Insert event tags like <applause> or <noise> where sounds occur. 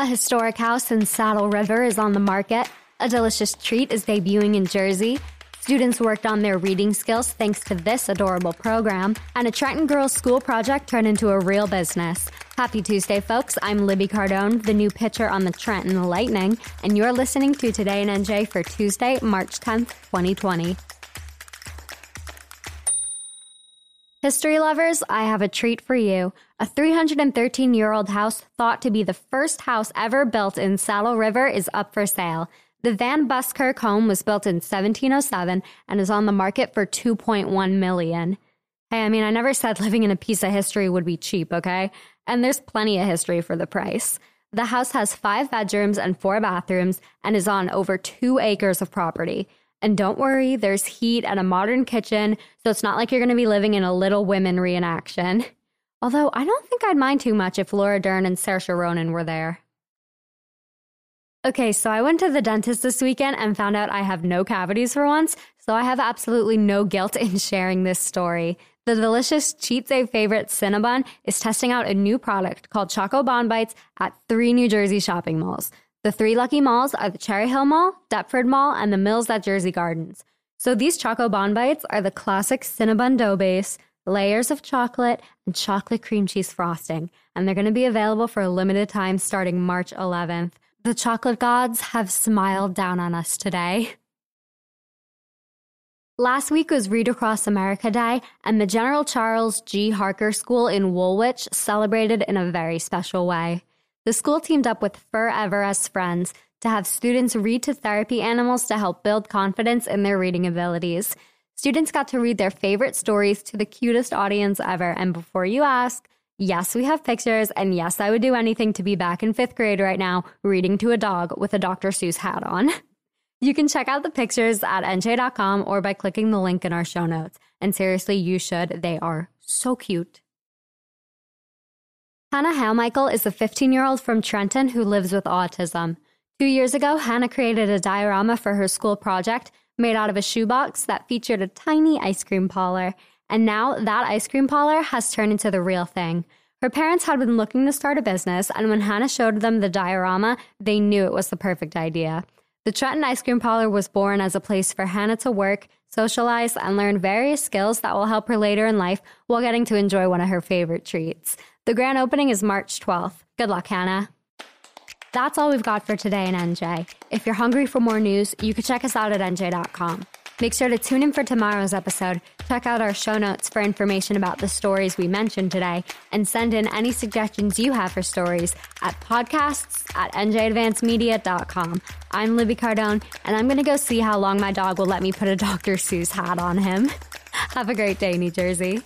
A historic house in Saddle River is on the market. A delicious treat is debuting in Jersey. Students worked on their reading skills thanks to this adorable program, and a Trenton Girls School project turned into a real business. Happy Tuesday, folks. I'm Libby Cardone, the new pitcher on the Trenton Lightning, and you're listening to Today in NJ for Tuesday, March 10th, 2020. History lovers, I have a treat for you. A 313 year old house thought to be the first house ever built in Saddle River is up for sale. The Van Buskirk home was built in 1707 and is on the market for 2.1 million. Hey, I mean, I never said living in a piece of history would be cheap, okay? And there's plenty of history for the price. The house has five bedrooms and four bathrooms and is on over two acres of property. And don't worry, there's heat and a modern kitchen, so it's not like you're going to be living in a Little Women reenaction. Although I don't think I'd mind too much if Laura Dern and Saoirse Ronan were there. Okay, so I went to the dentist this weekend and found out I have no cavities for once, so I have absolutely no guilt in sharing this story. The delicious Cheat Day favorite Cinnabon is testing out a new product called Choco Bon Bites at three New Jersey shopping malls. The three lucky malls are the Cherry Hill Mall, Deptford Mall, and the Mills at Jersey Gardens. So these Choco Bon Bites are the classic Cinnabon dough base, layers of chocolate, and chocolate cream cheese frosting, and they're going to be available for a limited time starting March 11th. The chocolate gods have smiled down on us today. Last week was Read Across America Day, and the General Charles G. Harker School in Woolwich celebrated in a very special way. The school teamed up with Forever as Friends to have students read to therapy animals to help build confidence in their reading abilities. Students got to read their favorite stories to the cutest audience ever. And before you ask, yes, we have pictures. And yes, I would do anything to be back in fifth grade right now, reading to a dog with a Dr. Seuss hat on. <laughs> You can check out the pictures at nj.com or by clicking the link in our show notes. And seriously, you should. They are so cute. Hannah Halmichael is a 15 year old from Trenton who lives with autism. Two years ago, Hannah created a diorama for her school project made out of a shoebox that featured a tiny ice cream parlor. And now that ice cream parlor has turned into the real thing. Her parents had been looking to start a business, and when Hannah showed them the diorama, they knew it was the perfect idea. The Trenton Ice Cream Parlor was born as a place for Hannah to work, socialize, and learn various skills that will help her later in life while getting to enjoy one of her favorite treats. The grand opening is March 12th. Good luck, Hannah. That's all we've got for today in NJ. If you're hungry for more news, you can check us out at NJ.com. Make sure to tune in for tomorrow's episode, check out our show notes for information about the stories we mentioned today, and send in any suggestions you have for stories at podcasts at njadvancemedia.com. I'm Libby Cardone, and I'm going to go see how long my dog will let me put a Dr. Seuss hat on him. <laughs> have a great day, New Jersey.